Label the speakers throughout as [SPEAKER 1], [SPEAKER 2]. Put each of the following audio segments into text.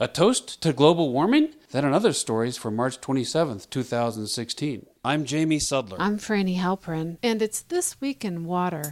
[SPEAKER 1] A toast to global warming? Then another stories for March 27th, 2016. I'm Jamie Sudler.
[SPEAKER 2] I'm Franny Halperin, and it's This Week in Water.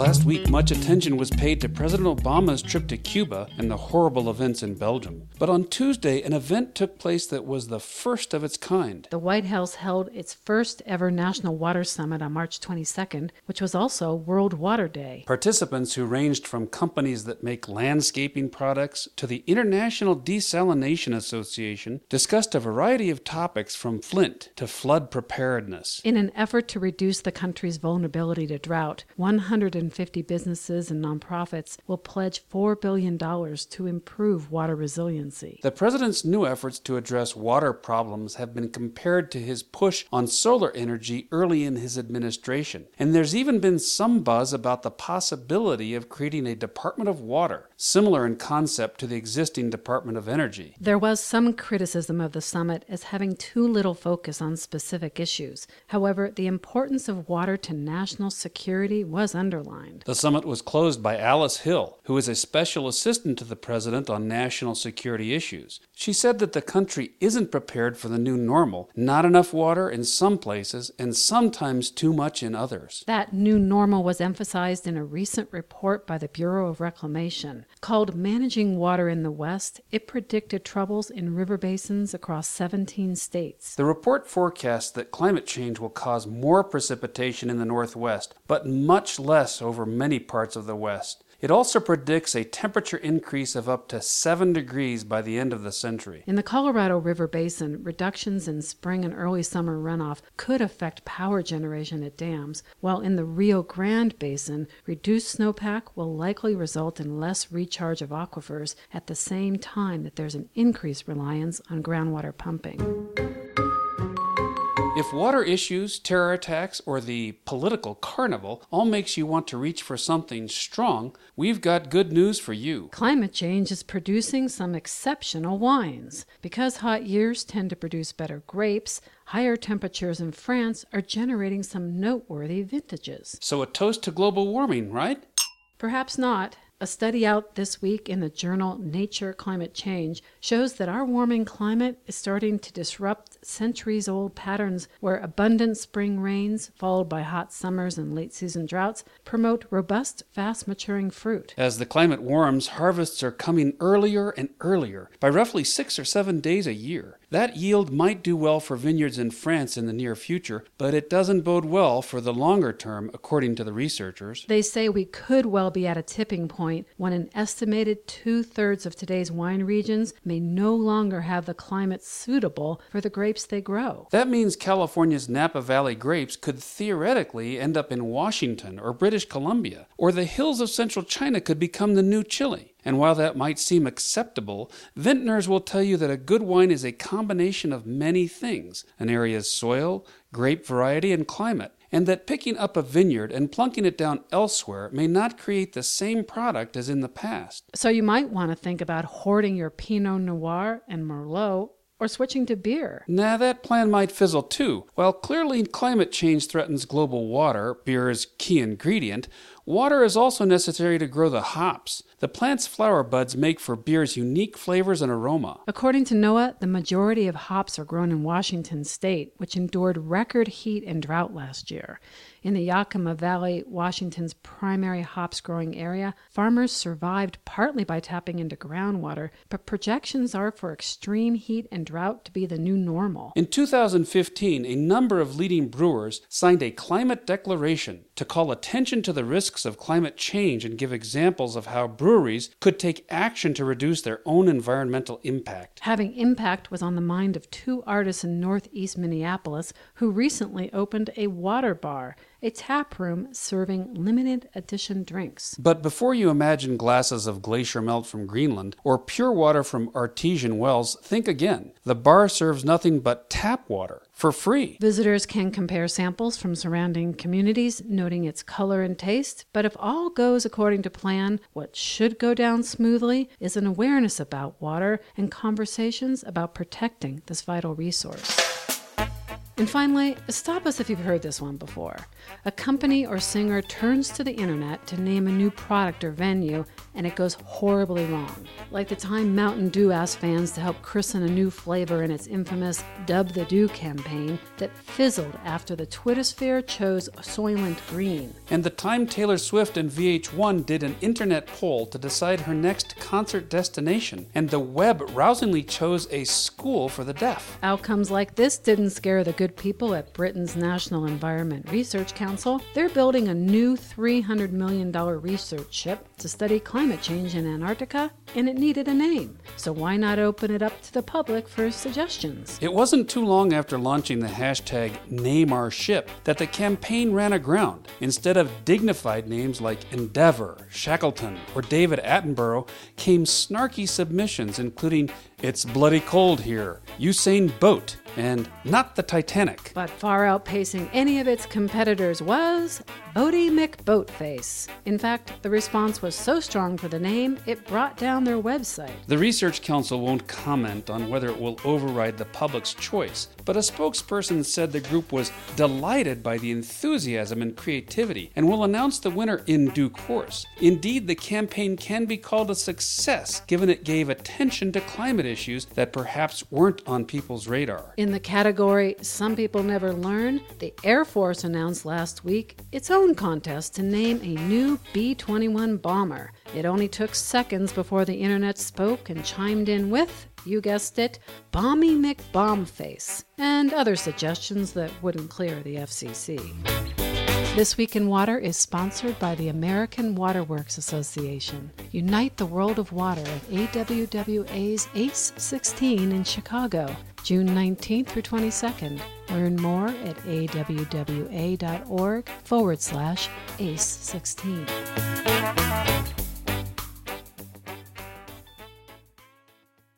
[SPEAKER 1] Last week, much attention was paid to President Obama's trip to Cuba and the horrible events in Belgium. But on Tuesday, an event took place that was the first of its kind.
[SPEAKER 2] The White House held its first ever National Water Summit on March 22nd, which was also World Water Day.
[SPEAKER 1] Participants who ranged from companies that make landscaping products to the International Desalination Association discussed a variety of topics from Flint to flood preparedness.
[SPEAKER 2] In an effort to reduce the country's vulnerability to drought, 100 150 businesses and nonprofits will pledge $4 billion to improve water resiliency.
[SPEAKER 1] The president's new efforts to address water problems have been compared to his push on solar energy early in his administration. And there's even been some buzz about the possibility of creating a Department of Water, similar in concept to the existing Department of Energy.
[SPEAKER 2] There was some criticism of the summit as having too little focus on specific issues. However, the importance of water to national security was underlined.
[SPEAKER 1] The summit was closed by Alice Hill, who is a special assistant to the president on national security issues. She said that the country isn't prepared for the new normal, not enough water in some places, and sometimes too much in others.
[SPEAKER 2] That new normal was emphasized in a recent report by the Bureau of Reclamation. Called Managing Water in the West, it predicted troubles in river basins across 17 states.
[SPEAKER 1] The report forecasts that climate change will cause more precipitation in the Northwest, but much less over many parts of the West. It also predicts a temperature increase of up to 7 degrees by the end of the century.
[SPEAKER 2] In the Colorado River Basin, reductions in spring and early summer runoff could affect power generation at dams, while in the Rio Grande Basin, reduced snowpack will likely result in less recharge of aquifers at the same time that there's an increased reliance on groundwater pumping.
[SPEAKER 1] If water issues, terror attacks, or the political carnival all makes you want to reach for something strong, we've got good news for you.
[SPEAKER 2] Climate change is producing some exceptional wines. Because hot years tend to produce better grapes, higher temperatures in France are generating some noteworthy vintages.
[SPEAKER 1] So a toast to global warming, right?
[SPEAKER 2] Perhaps not. A study out this week in the journal Nature Climate Change shows that our warming climate is starting to disrupt centuries old patterns where abundant spring rains, followed by hot summers and late season droughts, promote robust, fast maturing fruit.
[SPEAKER 1] As the climate warms, harvests are coming earlier and earlier, by roughly six or seven days a year. That yield might do well for vineyards in France in the near future, but it doesn't bode well for the longer term, according to the researchers.
[SPEAKER 2] They say we could well be at a tipping point when an estimated two thirds of today's wine regions may no longer have the climate suitable for the grapes they grow.
[SPEAKER 1] That means California's Napa Valley grapes could theoretically end up in Washington or British Columbia, or the hills of central China could become the new Chile. And while that might seem acceptable, vintners will tell you that a good wine is a combination of many things an area's soil, grape variety, and climate, and that picking up a vineyard and plunking it down elsewhere may not create the same product as in the past.
[SPEAKER 2] So you might want to think about hoarding your Pinot Noir and Merlot or switching to beer.
[SPEAKER 1] Nah, that plan might fizzle too. While clearly climate change threatens global water, beer is key ingredient, water is also necessary to grow the hops. The plant's flower buds make for beer's unique flavors and aroma.
[SPEAKER 2] According to NOAA, the majority of hops are grown in Washington state, which endured record heat and drought last year. In the Yakima Valley, Washington's primary hops growing area, farmers survived partly by tapping into groundwater, but projections are for extreme heat and drought to be the new normal.
[SPEAKER 1] In 2015, a number of leading brewers signed a climate declaration to call attention to the risks of climate change and give examples of how breweries could take action to reduce their own environmental impact.
[SPEAKER 2] Having impact was on the mind of two artists in northeast Minneapolis who recently opened a water bar a tap room serving limited edition drinks.
[SPEAKER 1] But before you imagine glasses of glacier melt from Greenland or pure water from artesian wells, think again. The bar serves nothing but tap water for free.
[SPEAKER 2] Visitors can compare samples from surrounding communities, noting its color and taste. But if all goes according to plan, what should go down smoothly is an awareness about water and conversations about protecting this vital resource. And finally, stop us if you've heard this one before. A company or singer turns to the internet to name a new product or venue, and it goes horribly wrong. Like the time Mountain Dew asked fans to help christen a new flavor in its infamous Dub the Dew campaign that fizzled after the Twittersphere chose Soylent Green.
[SPEAKER 1] And the time Taylor Swift and VH1 did an internet poll to decide her next concert destination, and the web rousingly chose a school for the deaf.
[SPEAKER 2] Outcomes like this didn't scare the good people at Britain's National Environment Research Council. They're building a new $300 million research ship to study climate change in Antarctica, and it needed a name. So why not open it up to the public for suggestions?
[SPEAKER 1] It wasn't too long after launching the hashtag NameOurShip that the campaign ran aground. Instead of dignified names like Endeavour, Shackleton, or David Attenborough, came snarky submissions including It's Bloody Cold Here, Usain Boat, and Not the Titanic.
[SPEAKER 2] But far outpacing any of its competitors was Boaty McBoatface. In fact, the response was so strong for the name, it brought down their website.
[SPEAKER 1] The Research Council won't comment on whether it will override the public's choice, but a spokesperson said the group was delighted by the enthusiasm and creativity and will announce the winner in due course. Indeed, the campaign can be called a success given it gave attention to climate issues that perhaps weren't on people's radar.
[SPEAKER 2] In the category Some People Never Learn, the Air Force announced last week its own contest to name a new B 21 bomber. It only took seconds before the internet spoke and chimed in with, you guessed it, Bomby McBombface, and other suggestions that wouldn't clear the FCC. This Week in Water is sponsored by the American Waterworks Association. Unite the world of water at AWWA's ACE 16 in Chicago, June 19th through 22nd. Learn more at awwa.org forward slash ACE 16.